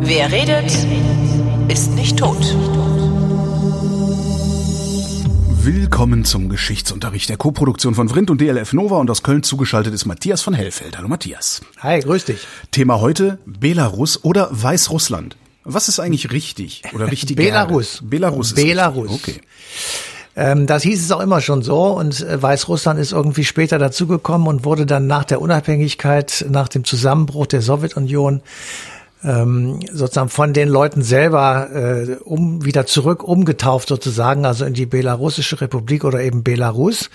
Wer redet, ist nicht tot. Willkommen zum Geschichtsunterricht der Koproduktion von Vrindt und DLF Nova und aus Köln zugeschaltet ist Matthias von Hellfeld. Hallo Matthias. Hi, grüß dich. Thema heute Belarus oder Weißrussland. Was ist eigentlich richtig oder richtig? Belarus. Belarus. Ist Belarus. Richtig. Okay. Ähm, das hieß es auch immer schon so und äh, Weißrussland ist irgendwie später dazugekommen und wurde dann nach der Unabhängigkeit, nach dem Zusammenbruch der Sowjetunion ähm, sozusagen von den Leuten selber äh, um wieder zurück umgetauft sozusagen, also in die belarussische Republik oder eben Belarus.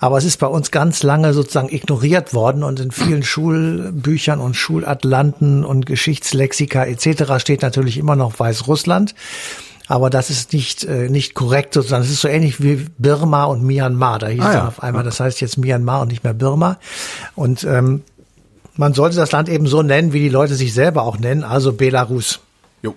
Aber es ist bei uns ganz lange sozusagen ignoriert worden und in vielen Schulbüchern und Schulatlanten und Geschichtslexika etc. steht natürlich immer noch Weißrussland. Aber das ist nicht, äh, nicht korrekt sozusagen. Es ist so ähnlich wie Birma und Myanmar. Da hieß ah, ja. auf einmal, das heißt jetzt Myanmar und nicht mehr Birma. Und ähm, man sollte das Land eben so nennen, wie die Leute sich selber auch nennen, also Belarus. Jo.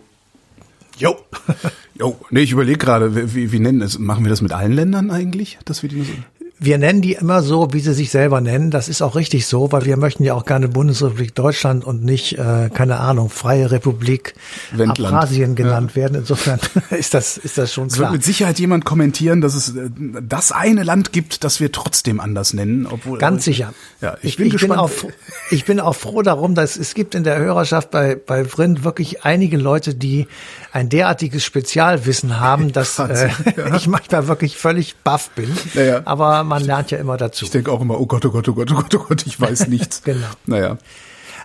Jo. jo. Nee, ich überlege gerade, wie, wie nennen es? Machen wir das mit allen Ländern eigentlich, dass wir die so wir nennen die immer so, wie sie sich selber nennen. Das ist auch richtig so, weil wir möchten ja auch gerne Bundesrepublik Deutschland und nicht, äh, keine Ahnung, Freie Republik Wendland. Abkhazien genannt ja. werden. Insofern ist das, ist das schon klar. Es wird mit Sicherheit jemand kommentieren, dass es äh, das eine Land gibt, das wir trotzdem anders nennen, obwohl. Ganz sicher. Ja, ich, ich bin ich gespannt. Bin auch, ich bin auch froh darum, dass es gibt in der Hörerschaft bei, bei Vrind wirklich einige Leute, die ein derartiges Spezialwissen haben, dass äh, ja. ich manchmal wirklich völlig baff bin. Ja, Aber man lernt ja immer dazu. Ich denke auch immer, oh Gott, oh Gott, oh Gott, oh Gott, oh Gott, ich weiß nichts. genau. Naja.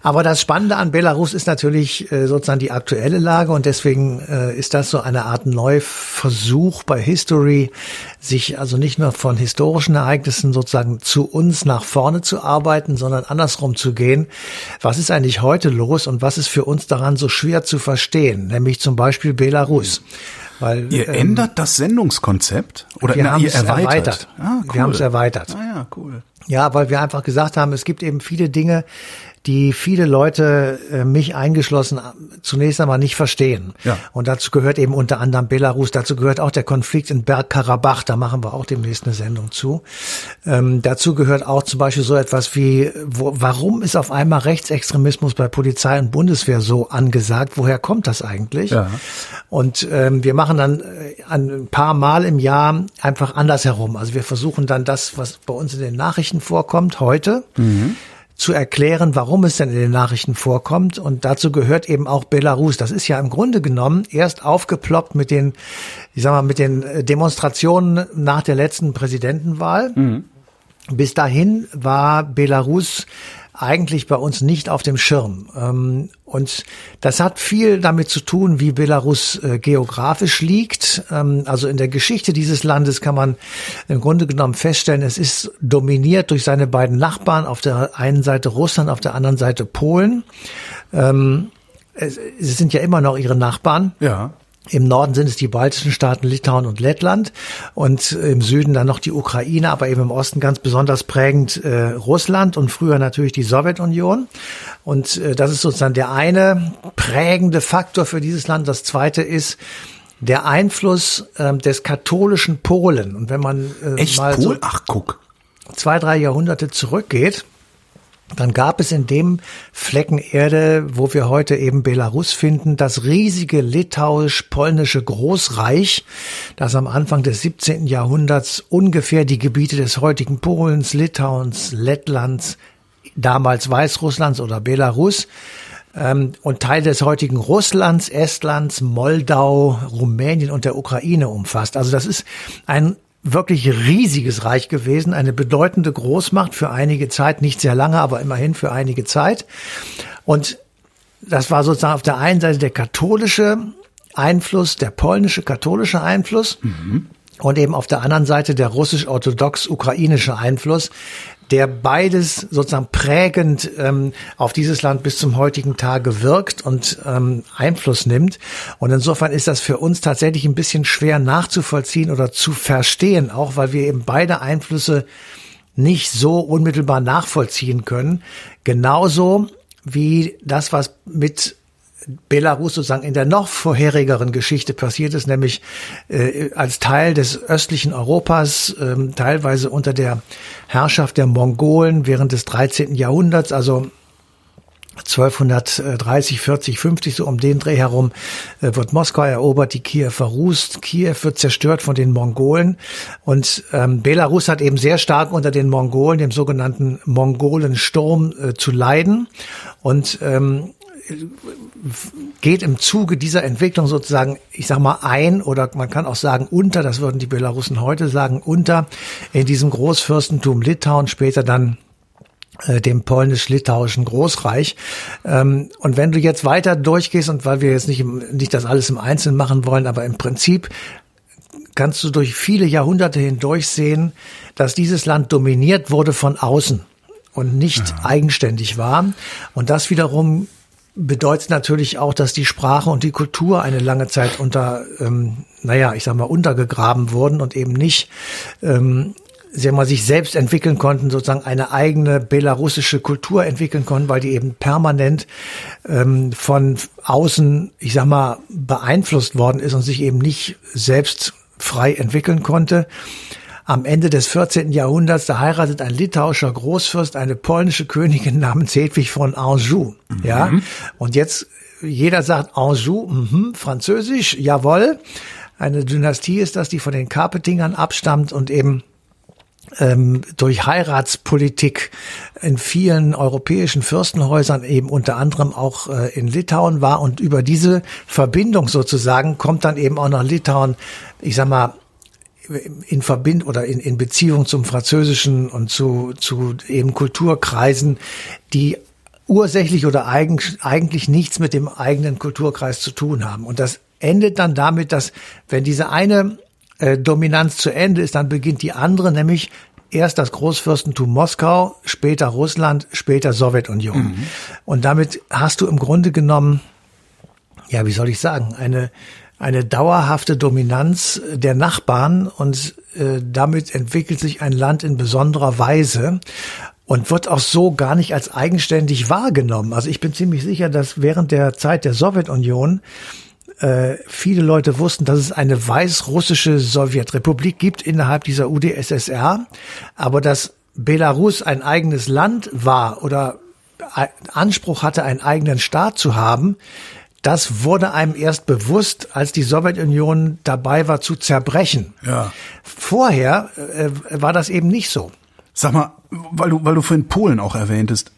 Aber das Spannende an Belarus ist natürlich äh, sozusagen die aktuelle Lage und deswegen äh, ist das so eine Art Neuversuch bei History, sich also nicht nur von historischen Ereignissen sozusagen zu uns nach vorne zu arbeiten, sondern andersrum zu gehen. Was ist eigentlich heute los und was ist für uns daran so schwer zu verstehen? Nämlich zum Beispiel Belarus. Weil, ihr ähm, ändert das Sendungskonzept oder wir na, ihr erweitert? erweitert. Ah, cool. Wir haben es erweitert. Ah ja, cool. Ja, weil wir einfach gesagt haben, es gibt eben viele Dinge, die viele Leute, äh, mich eingeschlossen, zunächst einmal nicht verstehen. Ja. Und dazu gehört eben unter anderem Belarus, dazu gehört auch der Konflikt in Bergkarabach, da machen wir auch demnächst eine Sendung zu. Ähm, dazu gehört auch zum Beispiel so etwas wie, wo, warum ist auf einmal Rechtsextremismus bei Polizei und Bundeswehr so angesagt? Woher kommt das eigentlich? Ja. Und ähm, wir machen dann äh, ein paar Mal im Jahr einfach andersherum. Also wir versuchen dann das, was bei uns in den Nachrichten vorkommt, heute, mhm zu erklären, warum es denn in den Nachrichten vorkommt. Und dazu gehört eben auch Belarus. Das ist ja im Grunde genommen erst aufgeploppt mit den, ich sag mal, mit den äh, Demonstrationen nach der letzten Präsidentenwahl. Mhm. Bis dahin war Belarus eigentlich bei uns nicht auf dem Schirm. Ähm, und das hat viel damit zu tun, wie Belarus äh, geografisch liegt. Ähm, also in der Geschichte dieses Landes kann man im Grunde genommen feststellen, es ist dominiert durch seine beiden Nachbarn, auf der einen Seite Russland, auf der anderen Seite Polen. Ähm, es sind ja immer noch ihre Nachbarn. Ja. Im Norden sind es die baltischen Staaten Litauen und Lettland und im Süden dann noch die Ukraine, aber eben im Osten ganz besonders prägend äh, Russland und früher natürlich die Sowjetunion. Und äh, das ist sozusagen der eine prägende Faktor für dieses Land. Das zweite ist der Einfluss äh, des katholischen Polen. Und wenn man äh, Echt mal Pol? so Ach, guck. zwei, drei Jahrhunderte zurückgeht, dann gab es in dem Flecken Erde, wo wir heute eben Belarus finden, das riesige litauisch-polnische Großreich, das am Anfang des 17. Jahrhunderts ungefähr die Gebiete des heutigen Polens, Litauens, Lettlands, damals Weißrusslands oder Belarus ähm, und Teil des heutigen Russlands, Estlands, Moldau, Rumänien und der Ukraine umfasst. Also das ist ein wirklich riesiges Reich gewesen, eine bedeutende Großmacht für einige Zeit, nicht sehr lange, aber immerhin für einige Zeit. Und das war sozusagen auf der einen Seite der katholische Einfluss, der polnische katholische Einfluss. Mhm. Und eben auf der anderen Seite der russisch-orthodox-ukrainische Einfluss, der beides sozusagen prägend ähm, auf dieses Land bis zum heutigen Tage wirkt und ähm, Einfluss nimmt. Und insofern ist das für uns tatsächlich ein bisschen schwer nachzuvollziehen oder zu verstehen, auch weil wir eben beide Einflüsse nicht so unmittelbar nachvollziehen können. Genauso wie das, was mit Belarus sozusagen in der noch vorherigeren Geschichte passiert ist, nämlich äh, als Teil des östlichen Europas, äh, teilweise unter der Herrschaft der Mongolen während des 13. Jahrhunderts, also 1230, 40, 50, so um den Dreh herum, äh, wird Moskau erobert, die Kiew verrußt, Kiew wird zerstört von den Mongolen und ähm, Belarus hat eben sehr stark unter den Mongolen, dem sogenannten Mongolensturm, äh, zu leiden und ähm, geht im Zuge dieser Entwicklung sozusagen, ich sag mal, ein oder man kann auch sagen unter, das würden die Belarusen heute sagen, unter in diesem Großfürstentum Litauen, später dann äh, dem polnisch-litauischen Großreich. Ähm, und wenn du jetzt weiter durchgehst und weil wir jetzt nicht, nicht das alles im Einzelnen machen wollen, aber im Prinzip kannst du durch viele Jahrhunderte hindurch sehen, dass dieses Land dominiert wurde von außen und nicht ja. eigenständig war. Und das wiederum bedeutet natürlich auch, dass die Sprache und die Kultur eine lange Zeit unter, ähm, naja, ich sag mal, untergegraben wurden und eben nicht ähm, sie mal sich selbst entwickeln konnten, sozusagen eine eigene belarussische Kultur entwickeln konnten, weil die eben permanent ähm, von außen, ich sag mal, beeinflusst worden ist und sich eben nicht selbst frei entwickeln konnte. Am Ende des 14. Jahrhunderts, da heiratet ein litauischer Großfürst eine polnische Königin namens Hedwig von Anjou. Mhm. Ja, und jetzt jeder sagt Anjou, mh, französisch, jawohl. Eine Dynastie ist das, die von den Carpetingern abstammt und eben ähm, durch Heiratspolitik in vielen europäischen Fürstenhäusern eben unter anderem auch äh, in Litauen war und über diese Verbindung sozusagen kommt dann eben auch nach Litauen, ich sag mal, in Verbind oder in, in Beziehung zum Französischen und zu, zu eben Kulturkreisen, die ursächlich oder eigen, eigentlich nichts mit dem eigenen Kulturkreis zu tun haben. Und das endet dann damit, dass wenn diese eine äh, Dominanz zu Ende ist, dann beginnt die andere, nämlich erst das Großfürstentum Moskau, später Russland, später Sowjetunion. Mhm. Und damit hast du im Grunde genommen, ja, wie soll ich sagen, eine, eine dauerhafte Dominanz der Nachbarn und äh, damit entwickelt sich ein Land in besonderer Weise und wird auch so gar nicht als eigenständig wahrgenommen. Also ich bin ziemlich sicher, dass während der Zeit der Sowjetunion äh, viele Leute wussten, dass es eine weißrussische Sowjetrepublik gibt innerhalb dieser UdSSR, aber dass Belarus ein eigenes Land war oder Anspruch hatte, einen eigenen Staat zu haben, das wurde einem erst bewusst, als die Sowjetunion dabei war zu zerbrechen. Ja. Vorher äh, war das eben nicht so. Sag mal, weil du, weil du vorhin Polen auch erwähntest,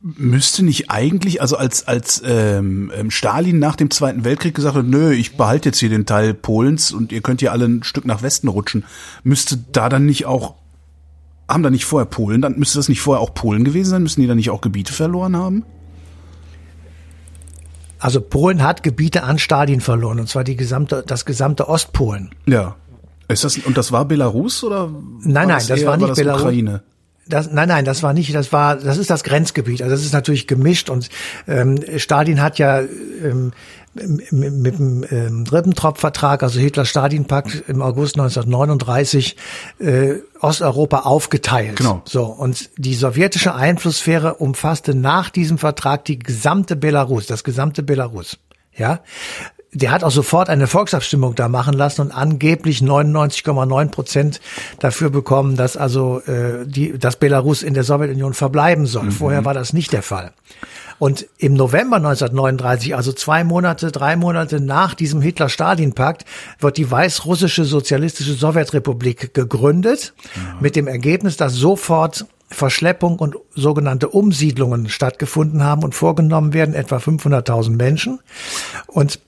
müsste nicht eigentlich, also als als ähm, ähm, Stalin nach dem Zweiten Weltkrieg gesagt hat, nö, ich behalte jetzt hier den Teil Polens und ihr könnt hier alle ein Stück nach Westen rutschen, müsste da dann nicht auch haben da nicht vorher Polen, dann müsste das nicht vorher auch Polen gewesen sein, müssen die da nicht auch Gebiete verloren haben? Also Polen hat Gebiete an Stalin verloren und zwar die gesamte das gesamte Ostpolen. Ja. Ist das und das war Belarus oder? Nein, nein, das, das war nicht war das Belarus. Ukraine? Das, nein, nein, das war nicht, das war, das ist das Grenzgebiet. Also das ist natürlich gemischt und ähm, Stalin hat ja ähm, mit, mit dem ähm, Ribbentrop-Vertrag, also Hitler-Stalin-Pakt im August 1939 äh, Osteuropa aufgeteilt. Genau. So und die sowjetische Einflusssphäre umfasste nach diesem Vertrag die gesamte Belarus, das gesamte Belarus. Ja, der hat auch sofort eine Volksabstimmung da machen lassen und angeblich 99,9 Prozent dafür bekommen, dass also äh, die, dass Belarus in der Sowjetunion verbleiben soll. Mhm. Vorher war das nicht der Fall. Und im November 1939, also zwei Monate, drei Monate nach diesem Hitler-Stalin-Pakt, wird die Weißrussische Sozialistische Sowjetrepublik gegründet, ja. mit dem Ergebnis, dass sofort Verschleppung und sogenannte Umsiedlungen stattgefunden haben und vorgenommen werden, etwa 500.000 Menschen. Und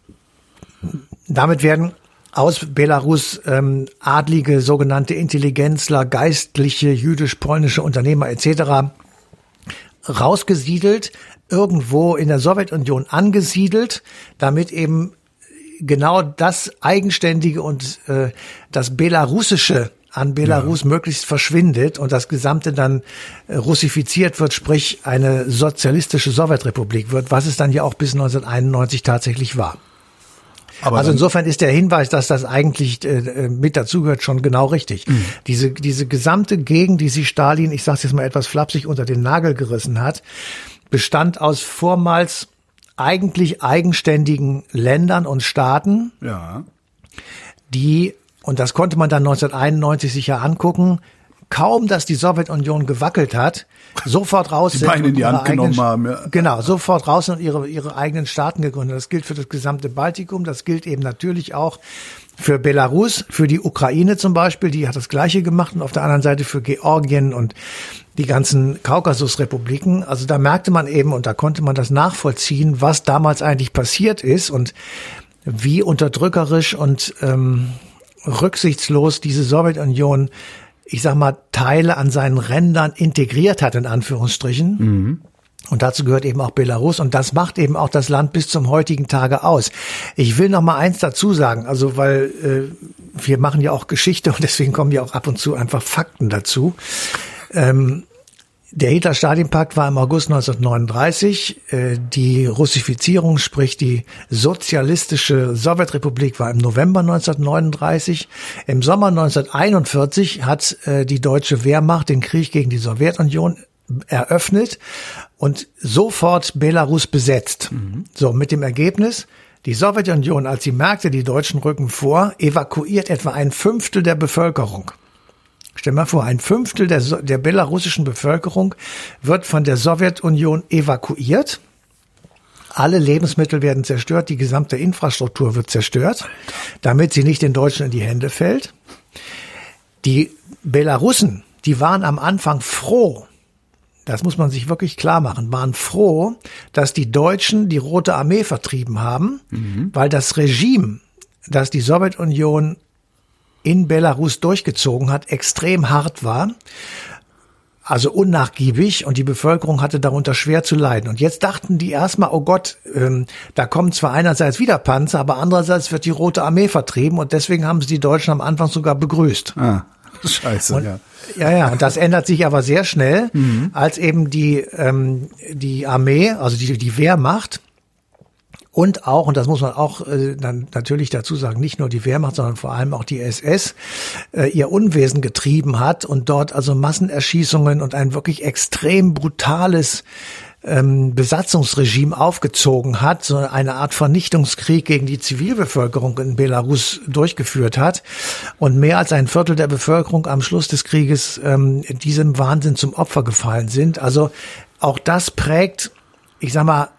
damit werden aus Belarus ähm, adlige, sogenannte Intelligenzler, geistliche, jüdisch-polnische Unternehmer etc. rausgesiedelt, irgendwo in der Sowjetunion angesiedelt, damit eben genau das Eigenständige und äh, das Belarussische an Belarus ja. möglichst verschwindet und das Gesamte dann äh, russifiziert wird, sprich eine sozialistische Sowjetrepublik wird, was es dann ja auch bis 1991 tatsächlich war. Aber also insofern ist der Hinweis, dass das eigentlich äh, äh, mit dazugehört, schon genau richtig. Mhm. Diese, diese gesamte Gegend, die sich Stalin, ich sage jetzt mal etwas flapsig, unter den Nagel gerissen hat, bestand aus vormals eigentlich eigenständigen Ländern und Staaten, Ja. die, und das konnte man dann 1991 sich ja angucken, kaum, dass die Sowjetunion gewackelt hat, sofort raus Die sind Beine in und die Hand genommen eigenen- haben, ja. Genau, sofort raus und ihre, ihre eigenen Staaten gegründet. Das gilt für das gesamte Baltikum, das gilt eben natürlich auch für Belarus, für die Ukraine zum Beispiel, die hat das Gleiche gemacht und auf der anderen Seite für Georgien und die ganzen Kaukasusrepubliken. Also da merkte man eben und da konnte man das nachvollziehen, was damals eigentlich passiert ist und wie unterdrückerisch und ähm, rücksichtslos diese Sowjetunion, ich sag mal, Teile an seinen Rändern integriert hat, in Anführungsstrichen. Und dazu gehört eben auch Belarus und das macht eben auch das Land bis zum heutigen Tage aus. Ich will noch mal eins dazu sagen, also weil äh, wir machen ja auch Geschichte und deswegen kommen ja auch ab und zu einfach Fakten dazu. Ähm, der Hitler-Stalin-Pakt war im August 1939. Äh, die Russifizierung, sprich die sozialistische Sowjetrepublik, war im November 1939. Im Sommer 1941 hat äh, die deutsche Wehrmacht den Krieg gegen die Sowjetunion eröffnet und sofort Belarus besetzt. So, mit dem Ergebnis, die Sowjetunion, als sie merkte, die Deutschen rücken vor, evakuiert etwa ein Fünftel der Bevölkerung. Stell mal vor, ein Fünftel der, So- der belarussischen Bevölkerung wird von der Sowjetunion evakuiert. Alle Lebensmittel werden zerstört, die gesamte Infrastruktur wird zerstört, damit sie nicht den Deutschen in die Hände fällt. Die Belarussen, die waren am Anfang froh, das muss man sich wirklich klar machen, waren froh, dass die Deutschen die Rote Armee vertrieben haben, weil das Regime, das die Sowjetunion in Belarus durchgezogen hat, extrem hart war, also unnachgiebig und die Bevölkerung hatte darunter schwer zu leiden. Und jetzt dachten die erstmal, oh Gott, ähm, da kommen zwar einerseits wieder Panzer, aber andererseits wird die Rote Armee vertrieben und deswegen haben sie die Deutschen am Anfang sogar begrüßt. Ah, scheiße, ja. Ja, ja, und das ändert sich aber sehr schnell, als eben die, ähm, die Armee, also die, die Wehrmacht und auch, und das muss man auch äh, dann natürlich dazu sagen, nicht nur die Wehrmacht, sondern vor allem auch die SS äh, ihr Unwesen getrieben hat und dort also Massenerschießungen und ein wirklich extrem brutales ähm, Besatzungsregime aufgezogen hat, so eine Art Vernichtungskrieg gegen die Zivilbevölkerung in Belarus durchgeführt hat und mehr als ein Viertel der Bevölkerung am Schluss des Krieges ähm, diesem Wahnsinn zum Opfer gefallen sind. Also auch das prägt, ich sag mal,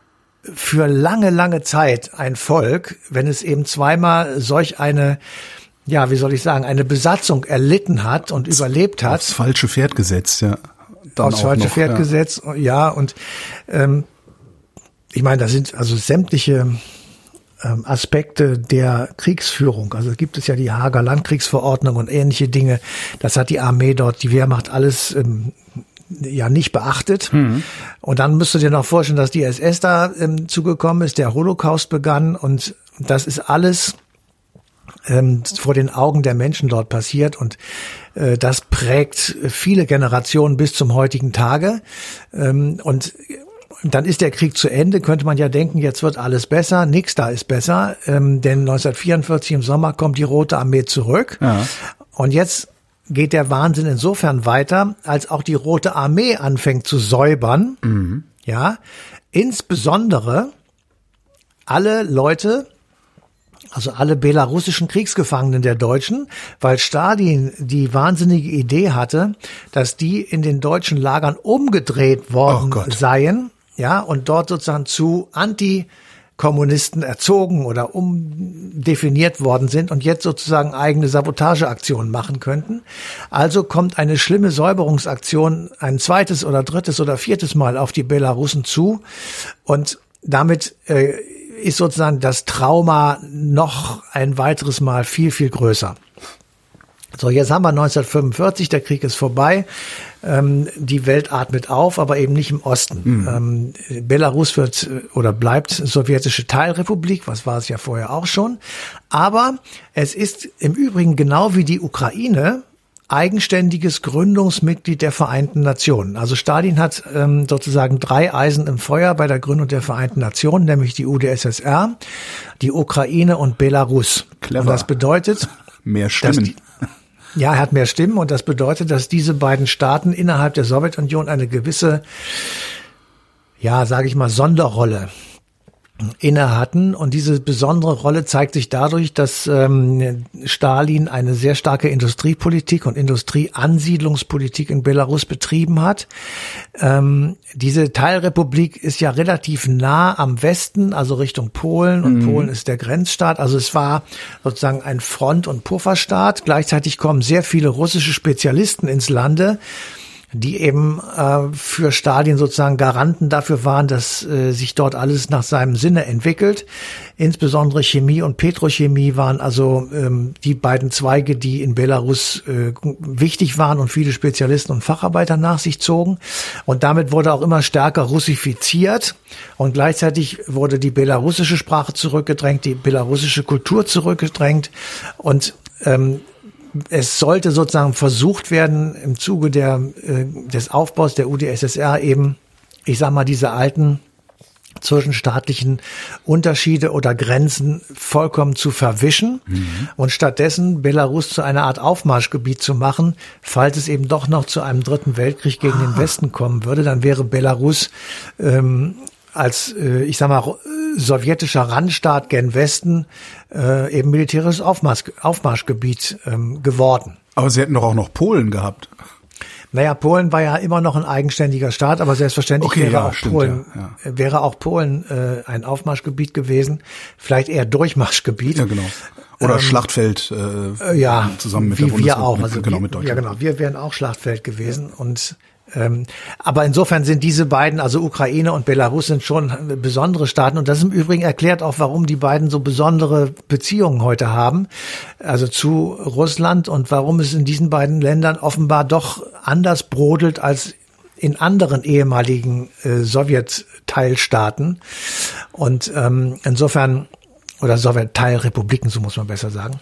für lange, lange Zeit ein Volk, wenn es eben zweimal solch eine, ja, wie soll ich sagen, eine Besatzung erlitten hat und überlebt hat Aufs falsche Pferd gesetzt, ja. Dann aufs falsche noch, Pferd ja. gesetzt, ja, und ähm, ich meine, da sind also sämtliche ähm, Aspekte der Kriegsführung. Also gibt es ja die Hager Landkriegsverordnung und ähnliche Dinge. Das hat die Armee dort, die Wehrmacht alles ähm, ja nicht beachtet. Und dann müsst du dir noch vorstellen, dass die SS da ähm, zugekommen ist, der Holocaust begann und das ist alles ähm, vor den Augen der Menschen dort passiert und äh, das prägt viele Generationen bis zum heutigen Tage. Ähm, und dann ist der Krieg zu Ende, könnte man ja denken, jetzt wird alles besser. Nix da ist besser, ähm, denn 1944 im Sommer kommt die Rote Armee zurück. Ja. Und jetzt geht der Wahnsinn insofern weiter, als auch die Rote Armee anfängt zu säubern. Ja, insbesondere alle Leute, also alle belarussischen Kriegsgefangenen der Deutschen, weil Stalin die wahnsinnige Idee hatte, dass die in den deutschen Lagern umgedreht worden Oh seien, ja, und dort sozusagen zu Antikommunisten erzogen oder umdefiniert worden sind und jetzt sozusagen eigene Sabotageaktionen machen könnten. Also kommt eine schlimme Säuberungsaktion ein zweites oder drittes oder viertes Mal auf die Belarussen zu und damit äh, ist sozusagen das Trauma noch ein weiteres Mal viel, viel größer. So, jetzt haben wir 1945, der Krieg ist vorbei, ähm, die Welt atmet auf, aber eben nicht im Osten. Ähm, Belarus wird äh, oder bleibt sowjetische Teilrepublik, was war es ja vorher auch schon. Aber es ist im Übrigen genau wie die Ukraine eigenständiges Gründungsmitglied der Vereinten Nationen. Also Stalin hat ähm, sozusagen drei Eisen im Feuer bei der Gründung der Vereinten Nationen, nämlich die UdSSR, die Ukraine und Belarus. Clever. Und das bedeutet, Mehr Stimmen. Ja, er hat mehr Stimmen und das bedeutet, dass diese beiden Staaten innerhalb der Sowjetunion eine gewisse, ja, sage ich mal, Sonderrolle inne hatten. Und diese besondere Rolle zeigt sich dadurch, dass ähm, Stalin eine sehr starke Industriepolitik und Industrieansiedlungspolitik in Belarus betrieben hat. Ähm, diese Teilrepublik ist ja relativ nah am Westen, also Richtung Polen. Und mhm. Polen ist der Grenzstaat. Also es war sozusagen ein Front- und Pufferstaat. Gleichzeitig kommen sehr viele russische Spezialisten ins Lande die eben äh, für Stalin sozusagen Garanten dafür waren, dass äh, sich dort alles nach seinem Sinne entwickelt. Insbesondere Chemie und Petrochemie waren also ähm, die beiden Zweige, die in Belarus äh, wichtig waren und viele Spezialisten und Facharbeiter nach sich zogen. Und damit wurde auch immer stärker russifiziert und gleichzeitig wurde die belarussische Sprache zurückgedrängt, die belarussische Kultur zurückgedrängt und ähm, es sollte sozusagen versucht werden, im Zuge der, äh, des Aufbaus der UdSSR eben, ich sag mal, diese alten zwischenstaatlichen Unterschiede oder Grenzen vollkommen zu verwischen mhm. und stattdessen Belarus zu einer Art Aufmarschgebiet zu machen, falls es eben doch noch zu einem dritten Weltkrieg gegen ah. den Westen kommen würde, dann wäre Belarus ähm, als, äh, ich sag mal, sowjetischer Randstaat gen Westen äh, eben militärisches Aufmarsch, Aufmarschgebiet ähm, geworden. Aber sie hätten doch auch noch Polen gehabt. Naja, Polen war ja immer noch ein eigenständiger Staat, aber selbstverständlich okay, wäre, ja, auch stimmt, Polen, ja, ja. wäre auch Polen äh, ein Aufmarschgebiet gewesen, vielleicht eher Durchmarschgebiet. Ja, genau. Oder ähm, Schlachtfeld äh, ja, zusammen mit wie der wir auch. Also genau, mit Deutschland. Ja, genau. Wir wären auch Schlachtfeld gewesen und ähm, aber insofern sind diese beiden, also Ukraine und Belarus, sind schon besondere Staaten. Und das im Übrigen erklärt auch, warum die beiden so besondere Beziehungen heute haben, also zu Russland und warum es in diesen beiden Ländern offenbar doch anders brodelt als in anderen ehemaligen äh, Sowjet-Teilstaaten. Und ähm, insofern, oder Sowjet-Teilrepubliken, so muss man besser sagen.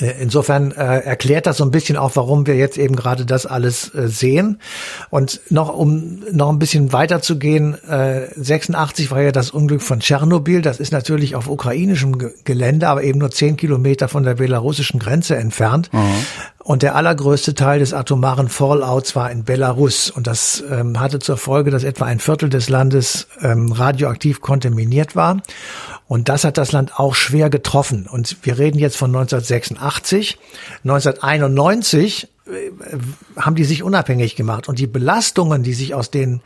Äh, insofern äh, erklärt das so ein bisschen auch, warum wir jetzt eben gerade das alles äh, sehen. Und noch um noch ein bisschen weiter zu gehen, äh, 86 war ja das Unglück von Tschernobyl. Das ist natürlich auf ukrainischem Ge Gelände, aber eben nur zehn Kilometer von der belarussischen Grenze entfernt. Mhm. Und der allergrößte Teil des atomaren Fallouts war in Belarus. Und das ähm, hatte zur Folge, dass etwa ein Viertel des Landes ähm, radioaktiv kontaminiert war. Und das hat das Land auch schwer getroffen. Und wir reden jetzt von 1986. 1991 äh, haben die sich unabhängig gemacht. Und die Belastungen, die sich aus den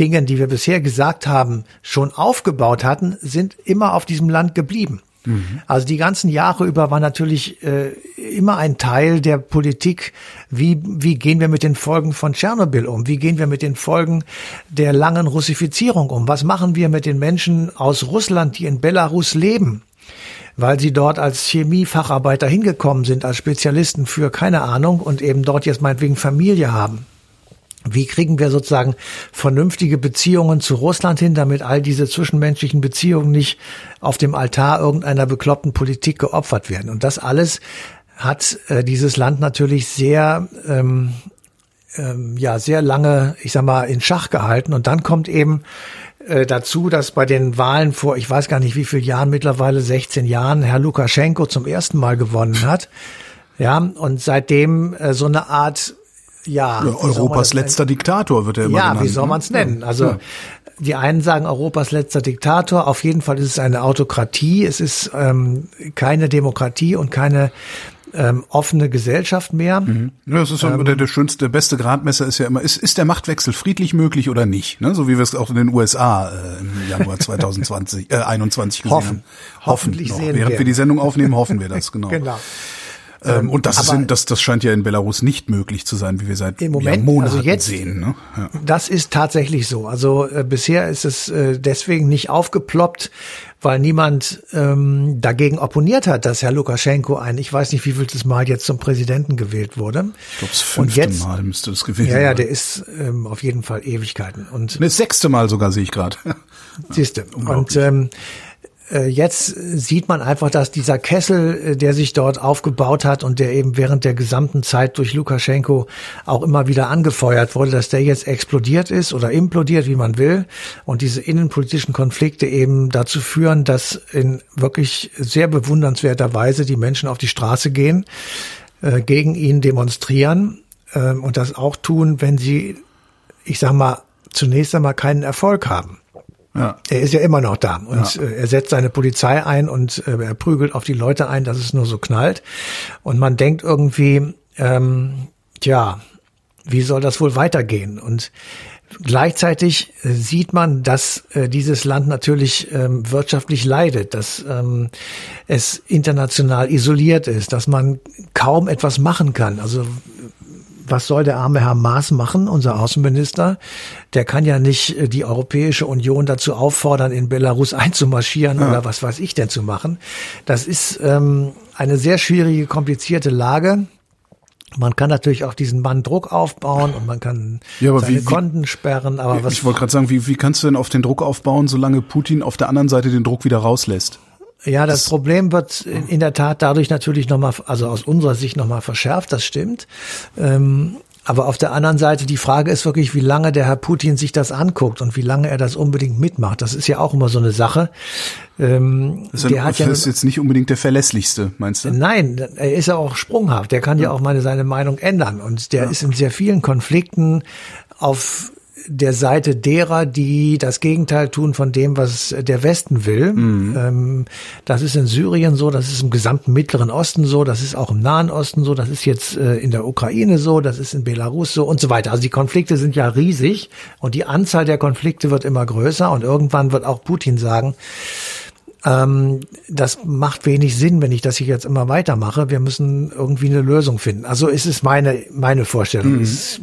Dingen, die wir bisher gesagt haben, schon aufgebaut hatten, sind immer auf diesem Land geblieben. Mhm. Also die ganzen Jahre über war natürlich äh, immer ein Teil der Politik, wie, wie gehen wir mit den Folgen von Tschernobyl um? Wie gehen wir mit den Folgen der langen Russifizierung um? Was machen wir mit den Menschen aus Russland, die in Belarus leben? Weil sie dort als Chemiefacharbeiter hingekommen sind, als Spezialisten für keine Ahnung und eben dort jetzt meinetwegen Familie haben. Wie kriegen wir sozusagen vernünftige Beziehungen zu Russland hin, damit all diese zwischenmenschlichen Beziehungen nicht auf dem Altar irgendeiner bekloppten Politik geopfert werden? Und das alles hat äh, dieses Land natürlich sehr, ähm, ähm, ja, sehr lange, ich sag mal, in Schach gehalten. Und dann kommt eben äh, dazu, dass bei den Wahlen vor, ich weiß gar nicht wie viel Jahren, mittlerweile 16 Jahren, Herr Lukaschenko zum ersten Mal gewonnen hat. Ja, und seitdem äh, so eine Art ja, ja Europas letzter Diktator wird er immer Ja, genannt, wie soll man es nennen? Also ja. die einen sagen Europas letzter Diktator. Auf jeden Fall ist es eine Autokratie. Es ist ähm, keine Demokratie und keine ähm, offene Gesellschaft mehr. Mhm. Ja, das ist ähm, der, der schönste, der beste Gradmesser ist ja immer, ist, ist der Machtwechsel friedlich möglich oder nicht? Ne? So wie wir es auch in den USA äh, im Januar 2020, äh, 21 gesehen Hoffen. haben. Hoffentlich noch. sehen Während wir. wir die Sendung aufnehmen, hoffen wir das, genau. genau. Ähm, und das, in, das, das scheint ja in Belarus nicht möglich zu sein, wie wir seit im Moment, also Monaten also jetzt, sehen. Ne? Ja. Das ist tatsächlich so. Also äh, bisher ist es äh, deswegen nicht aufgeploppt, weil niemand ähm, dagegen opponiert hat, dass Herr Lukaschenko ein, ich weiß nicht, wie vieltes Mal jetzt zum Präsidenten gewählt wurde. Ich glaube, das fünfte jetzt, Mal müsste das gewesen sein. Ja, ja, der ist ähm, auf jeden Fall Ewigkeiten. Und das sechste Mal sogar sehe ich gerade. Siehste. Und ähm, äh, jetzt sieht man einfach, dass dieser Kessel, äh, der sich dort aufgebaut hat und der eben während der gesamten Zeit durch Lukaschenko auch immer wieder angefeuert wurde, dass der jetzt explodiert ist oder implodiert, wie man will. Und diese innenpolitischen Konflikte eben dazu führen, dass in wirklich sehr bewundernswerter Weise die Menschen auf die Straße gehen, äh, gegen ihn demonstrieren äh, und das auch tun, wenn sie, ich sag mal, zunächst einmal keinen Erfolg haben. Ja. Er ist ja immer noch da und ja. Äh, er setzt seine Polizei ein und äh, er prügelt auf die Leute ein, dass es nur so knallt. Und man denkt irgendwie, ähm, tja, wie soll das wohl weitergehen? Und Gleichzeitig äh, sieht man, dass äh, dieses Land natürlich ähm, wirtschaftlich leidet, dass ähm, es international isoliert ist, dass man kaum etwas machen kann. Also was soll der arme Herr Maas machen, unser Außenminister? Der kann ja nicht äh, die Europäische Union dazu auffordern, in Belarus einzumarschieren ja. oder was weiß ich denn zu machen. Das ist ähm, eine sehr schwierige, komplizierte Lage. Man kann natürlich auch diesen Mann Druck aufbauen und man kann ja, aber seine wie, Konten sperren. Aber was ich wollte gerade sagen, wie, wie kannst du denn auf den Druck aufbauen, solange Putin auf der anderen Seite den Druck wieder rauslässt? Ja, das, das Problem wird in der Tat dadurch natürlich nochmal, also aus unserer Sicht nochmal verschärft, das stimmt. Ähm, aber auf der anderen Seite, die Frage ist wirklich, wie lange der Herr Putin sich das anguckt und wie lange er das unbedingt mitmacht. Das ist ja auch immer so eine Sache. Ähm, ist, der hat ja, ist jetzt nicht unbedingt der verlässlichste, meinst du? Nein, er ist ja auch sprunghaft. Der kann ja, ja auch mal seine Meinung ändern. Und der ja. ist in sehr vielen Konflikten auf der Seite derer, die das Gegenteil tun von dem, was der Westen will. Mhm. Ähm, das ist in Syrien so, das ist im gesamten Mittleren Osten so, das ist auch im Nahen Osten so, das ist jetzt äh, in der Ukraine so, das ist in Belarus so und so weiter. Also die Konflikte sind ja riesig und die Anzahl der Konflikte wird immer größer und irgendwann wird auch Putin sagen, ähm, das macht wenig Sinn, wenn ich das hier jetzt immer weitermache. Wir müssen irgendwie eine Lösung finden. Also ist es meine, meine Vorstellung. Mhm. Es,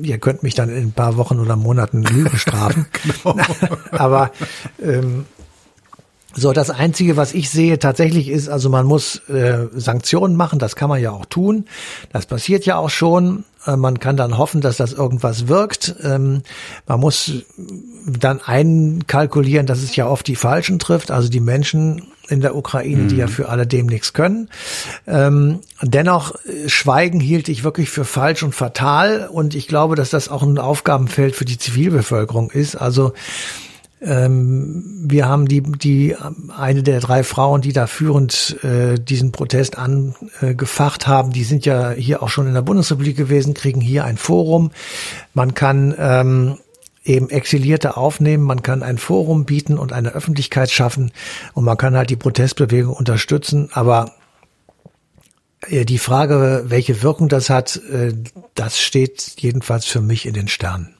ihr könnt mich dann in ein paar Wochen oder Monaten Lügen strafen. genau. Aber ähm, so, das Einzige, was ich sehe tatsächlich ist, also man muss äh, Sanktionen machen, das kann man ja auch tun. Das passiert ja auch schon. Äh, man kann dann hoffen, dass das irgendwas wirkt. Ähm, man muss dann einkalkulieren, dass es ja oft die Falschen trifft, also die Menschen in der Ukraine, mhm. die ja mhm. für alle dem nichts können. Ähm, dennoch, äh, Schweigen hielt ich wirklich für falsch und fatal und ich glaube, dass das auch ein Aufgabenfeld für die Zivilbevölkerung ist. Also ähm, wir haben die, die, eine der drei Frauen, die da führend äh, diesen Protest angefacht haben, die sind ja hier auch schon in der Bundesrepublik gewesen, kriegen hier ein Forum. Man kann ähm, eben Exilierte aufnehmen, man kann ein Forum bieten und eine Öffentlichkeit schaffen und man kann halt die Protestbewegung unterstützen, aber äh, die Frage, welche Wirkung das hat, äh, das steht jedenfalls für mich in den Sternen.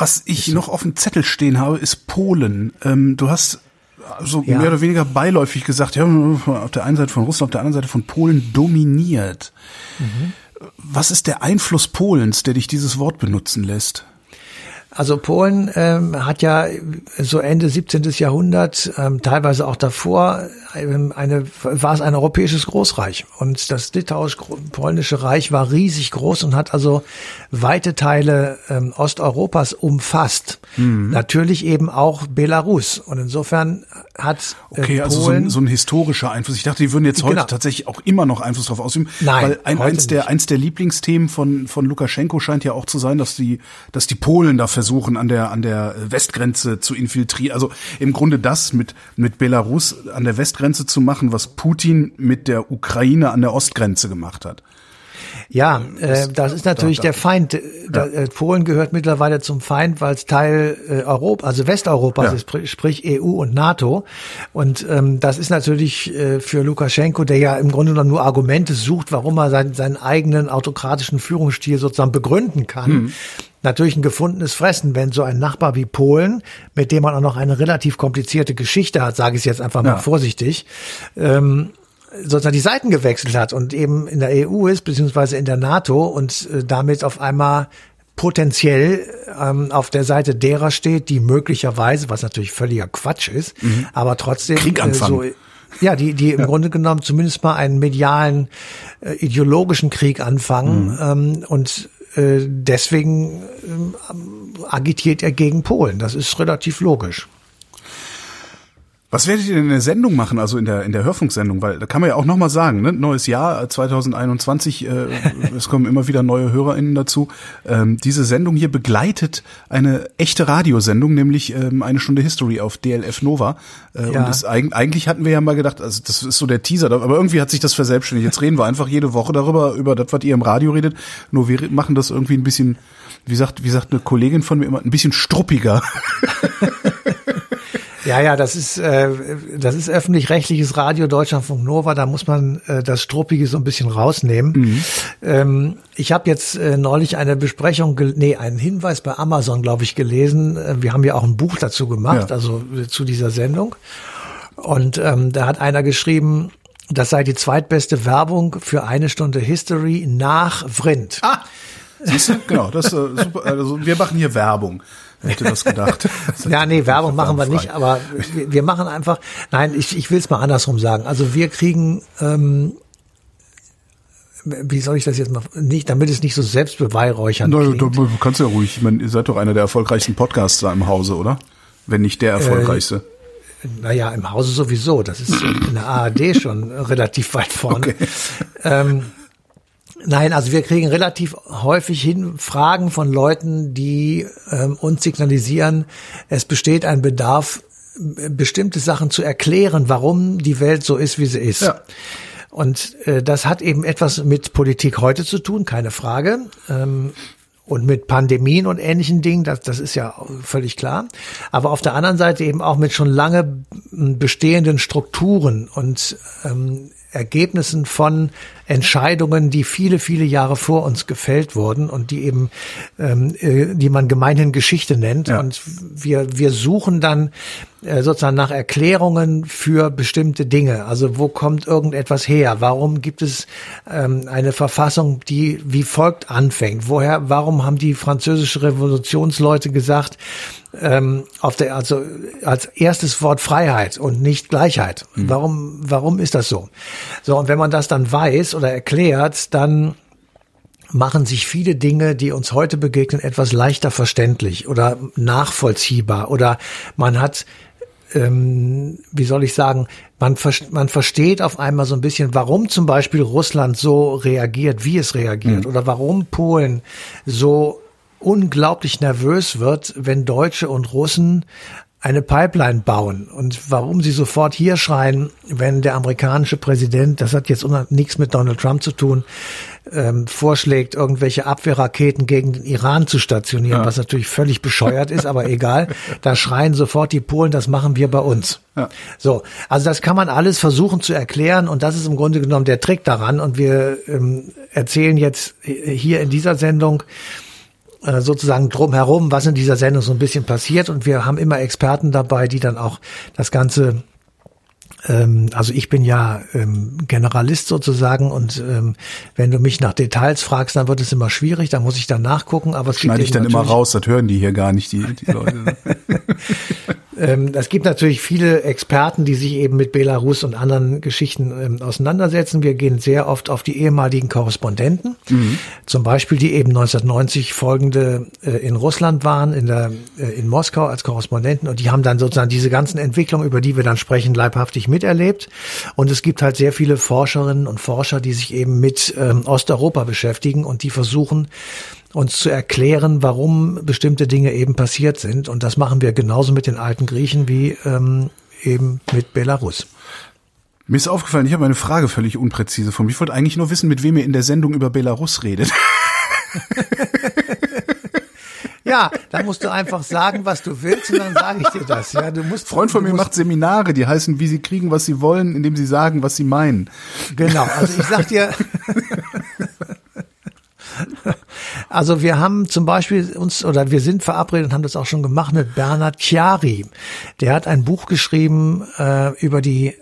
Was ich noch auf dem Zettel stehen habe, ist Polen. Ähm, du hast so ja. mehr oder weniger beiläufig gesagt, ja, auf der einen Seite von Russland, auf der anderen Seite von Polen dominiert. Mhm. Was ist der Einfluss Polens, der dich dieses Wort benutzen lässt? Also Polen ähm, hat ja so Ende 17. Jahrhundert, ähm, teilweise auch davor, ähm, eine, war es ein europäisches Großreich. Und das litauisch-polnische Reich war riesig groß und hat also weite Teile ähm, Osteuropas umfasst. Mhm. Natürlich eben auch Belarus. Und insofern hat äh, Okay, also so ein, so ein historischer Einfluss. Ich dachte, die würden jetzt heute genau. tatsächlich auch immer noch Einfluss darauf ausüben. Nein, weil ein, eins, der, eins der Lieblingsthemen von, von Lukaschenko scheint ja auch zu sein, dass die, dass die Polen dafür versuchen, an der, an der Westgrenze zu infiltrieren. Also im Grunde das mit, mit Belarus an der Westgrenze zu machen, was Putin mit der Ukraine an der Ostgrenze gemacht hat. Ja, äh, das ist natürlich da, da, der Feind. Ja. Äh, Polen gehört mittlerweile zum Feind, weil es Teil äh, Europa, also Westeuropas ja. ist, sprich EU und NATO. Und ähm, das ist natürlich äh, für Lukaschenko, der ja im Grunde genommen nur Argumente sucht, warum er seinen, seinen eigenen autokratischen Führungsstil sozusagen begründen kann. Hm natürlich ein gefundenes Fressen, wenn so ein Nachbar wie Polen, mit dem man auch noch eine relativ komplizierte Geschichte hat, sage ich jetzt einfach mal ja. vorsichtig, ähm, sozusagen die Seiten gewechselt hat und eben in der EU ist, beziehungsweise in der NATO und äh, damit auf einmal potenziell ähm, auf der Seite derer steht, die möglicherweise, was natürlich völliger Quatsch ist, mhm. aber trotzdem Krieg äh, so ja, die, die im ja. Grunde genommen zumindest mal einen medialen, äh, ideologischen Krieg anfangen mhm. ähm, und deswegen äh, agitiert er gegen Polen. Das ist relativ logisch. Was werdet ihr denn in der Sendung machen, also in der in der Hörfunksendung? Weil da kann man ja auch noch mal sagen, ne? neues Jahr 2021, äh, es kommen immer wieder neue HörerInnen dazu. Ähm, diese Sendung hier begleitet eine echte Radiosendung, nämlich ähm, eine Stunde History auf DLF Nova. Äh, ja. Und das, eigentlich hatten wir ja mal gedacht, also das ist so der Teaser, aber irgendwie hat sich das verselbstständigt. Jetzt reden wir einfach jede Woche darüber, über das, was ihr im Radio redet. Nur wir machen das irgendwie ein bisschen, wie sagt, wie sagt eine Kollegin von mir immer, ein bisschen struppiger. Ja, ja, das ist äh, das ist öffentlich-rechtliches Radio Deutschlandfunk Nova. Da muss man äh, das Struppige so ein bisschen rausnehmen. Mhm. Ähm, ich habe jetzt äh, neulich eine Besprechung, nee, einen Hinweis bei Amazon, glaube ich, gelesen. Äh, wir haben ja auch ein Buch dazu gemacht, ja. also äh, zu dieser Sendung. Und ähm, da hat einer geschrieben, das sei die zweitbeste Werbung für eine Stunde History nach Vrind. Ah, siehst du? Genau, das äh, super. Also wir machen hier Werbung hätte das gedacht. ja, nee, Werbung machen wir nicht, aber wir, wir machen einfach, nein, ich, ich will es mal andersrum sagen. Also wir kriegen, ähm, wie soll ich das jetzt mal, nicht, damit es nicht so selbstbeweihräuchernd Na, klingt. Du kannst ja ruhig, ich meine, ihr seid doch einer der erfolgreichsten Podcasts da im Hause, oder? Wenn nicht der erfolgreichste. Äh, naja, im Hause sowieso. Das ist in der ARD schon relativ weit vorne. Okay. Ähm, Nein, also wir kriegen relativ häufig hin Fragen von Leuten, die ähm, uns signalisieren, es besteht ein Bedarf, bestimmte Sachen zu erklären, warum die Welt so ist, wie sie ist. Ja. Und äh, das hat eben etwas mit Politik heute zu tun, keine Frage. Ähm, und mit Pandemien und ähnlichen Dingen, das, das ist ja völlig klar. Aber auf der anderen Seite eben auch mit schon lange bestehenden Strukturen und ähm, Ergebnissen von Entscheidungen, die viele, viele Jahre vor uns gefällt wurden und die eben, ähm, äh, die man gemeinhin Geschichte nennt. Ja. Und wir, wir suchen dann äh, sozusagen nach Erklärungen für bestimmte Dinge. Also wo kommt irgendetwas her? Warum gibt es ähm, eine Verfassung, die wie folgt anfängt? Woher, warum haben die französische Revolutionsleute gesagt, ähm, auf der, also als erstes Wort Freiheit und nicht Gleichheit. Mhm. Warum, warum ist das so? So, und wenn man das dann weiß oder erklärt, dann machen sich viele Dinge, die uns heute begegnen, etwas leichter verständlich oder nachvollziehbar oder man hat ähm, wie soll ich sagen, man, man versteht auf einmal so ein bisschen, warum zum Beispiel Russland so reagiert, wie es reagiert, mhm. oder warum Polen so unglaublich nervös wird, wenn Deutsche und Russen eine Pipeline bauen und warum sie sofort hier schreien, wenn der amerikanische Präsident, das hat jetzt nichts mit Donald Trump zu tun, ähm, vorschlägt, irgendwelche Abwehrraketen gegen den Iran zu stationieren, ja. was natürlich völlig bescheuert ist, aber egal. Da schreien sofort die Polen, das machen wir bei uns. Ja. So, also das kann man alles versuchen zu erklären und das ist im Grunde genommen der Trick daran und wir ähm, erzählen jetzt hier in dieser Sendung äh, sozusagen drumherum, was in dieser Sendung so ein bisschen passiert. Und wir haben immer Experten dabei, die dann auch das Ganze also ich bin ja ähm, Generalist sozusagen und ähm, wenn du mich nach Details fragst, dann wird es immer schwierig, da muss ich dann nachgucken. Aber es schneide ich dann immer raus, das hören die hier gar nicht, die, die Leute. Ähm, es gibt natürlich viele Experten, die sich eben mit Belarus und anderen Geschichten ähm, auseinandersetzen. Wir gehen sehr oft auf die ehemaligen Korrespondenten, mhm. zum Beispiel die eben 1990 folgende äh, in Russland waren, in, der, äh, in Moskau als Korrespondenten und die haben dann sozusagen diese ganzen Entwicklungen, über die wir dann sprechen, leibhaftig miterlebt. Und es gibt halt sehr viele Forscherinnen und Forscher, die sich eben mit ähm, Osteuropa beschäftigen und die versuchen, uns zu erklären, warum bestimmte Dinge eben passiert sind. Und das machen wir genauso mit den alten Griechen wie ähm, eben mit Belarus. Mir ist aufgefallen, ich habe eine Frage völlig unpräzise von mir. Ich wollte eigentlich nur wissen, mit wem ihr in der Sendung über Belarus redet. Ja, da musst du einfach sagen, was du willst und dann sage ich dir das. Ja, du musst. Freund von mir macht Seminare, die heißen, wie sie kriegen, was sie wollen, indem sie sagen, was sie meinen. Genau. Also ich sag dir. Also wir haben zum Beispiel uns, oder wir sind verabredet und haben das auch schon gemacht mit Bernhard Chiari. Der hat ein Buch geschrieben äh, über die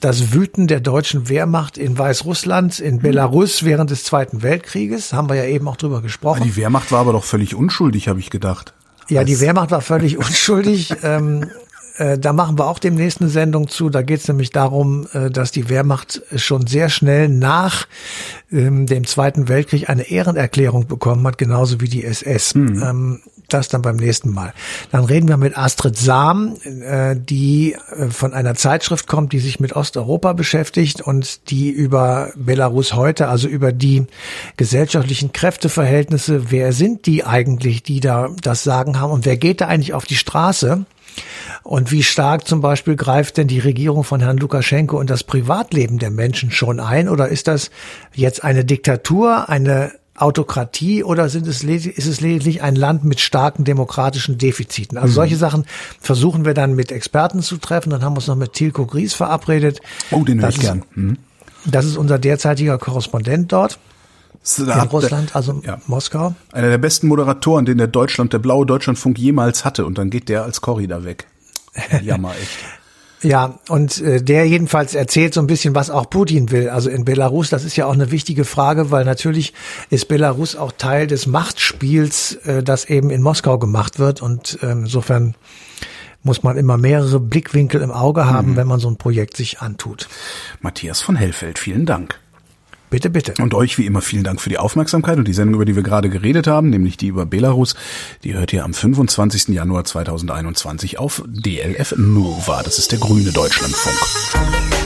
das Wüten der deutschen Wehrmacht in Weißrussland, in Belarus während des Zweiten Weltkrieges, haben wir ja eben auch drüber gesprochen. Die Wehrmacht war aber doch völlig unschuldig, habe ich gedacht. Ja, die Wehrmacht war völlig unschuldig. ähm, Äh, da machen wir auch demnächst eine Sendung zu. Da geht es nämlich darum, äh, dass die Wehrmacht schon sehr schnell nach ähm, dem Zweiten Weltkrieg eine Ehrenerklärung bekommen hat, genauso wie die SS. Mhm. Ähm, das dann beim nächsten Mal. Dann reden wir mit Astrid Sam, äh, die äh, von einer Zeitschrift kommt, die sich mit Osteuropa beschäftigt und die über Belarus heute, also über die gesellschaftlichen Kräfteverhältnisse, wer sind die eigentlich, die da das Sagen haben und wer geht da eigentlich auf die Straße? Und wie stark zum Beispiel greift denn die Regierung von Herrn Lukaschenko und das Privatleben der Menschen schon ein? Oder ist das jetzt eine Diktatur, eine Autokratie oder sind es ist es lediglich ein Land mit starken demokratischen Defiziten? Also mhm. solche Sachen versuchen wir dann mit Experten zu treffen. Dann haben wir uns noch mit Tilko Gries verabredet. Oh, den höre ich gern. Mhm. Das ist unser derzeitiger Korrespondent dort. In Russland, also ja. Moskau. Einer der besten Moderatoren, den der Deutschland, der blaue Deutschlandfunk jemals hatte. Und dann geht der als Corridor weg. Jammer, echt. Ja, und äh, der jedenfalls erzählt so ein bisschen, was auch Putin will. Also in Belarus, das ist ja auch eine wichtige Frage, weil natürlich ist Belarus auch Teil des Machtspiels, äh, das eben in Moskau gemacht wird. Und äh, insofern muss man immer mehrere Blickwinkel im Auge haben, mhm. wenn man so ein Projekt sich antut. Matthias von Hellfeld, vielen Dank. Bitte, bitte. Und euch wie immer vielen Dank für die Aufmerksamkeit und die Sendung, über die wir gerade geredet haben, nämlich die über Belarus, die hört ihr am 25. Januar 2021 auf DLF Nova. Das ist der grüne Deutschlandfunk.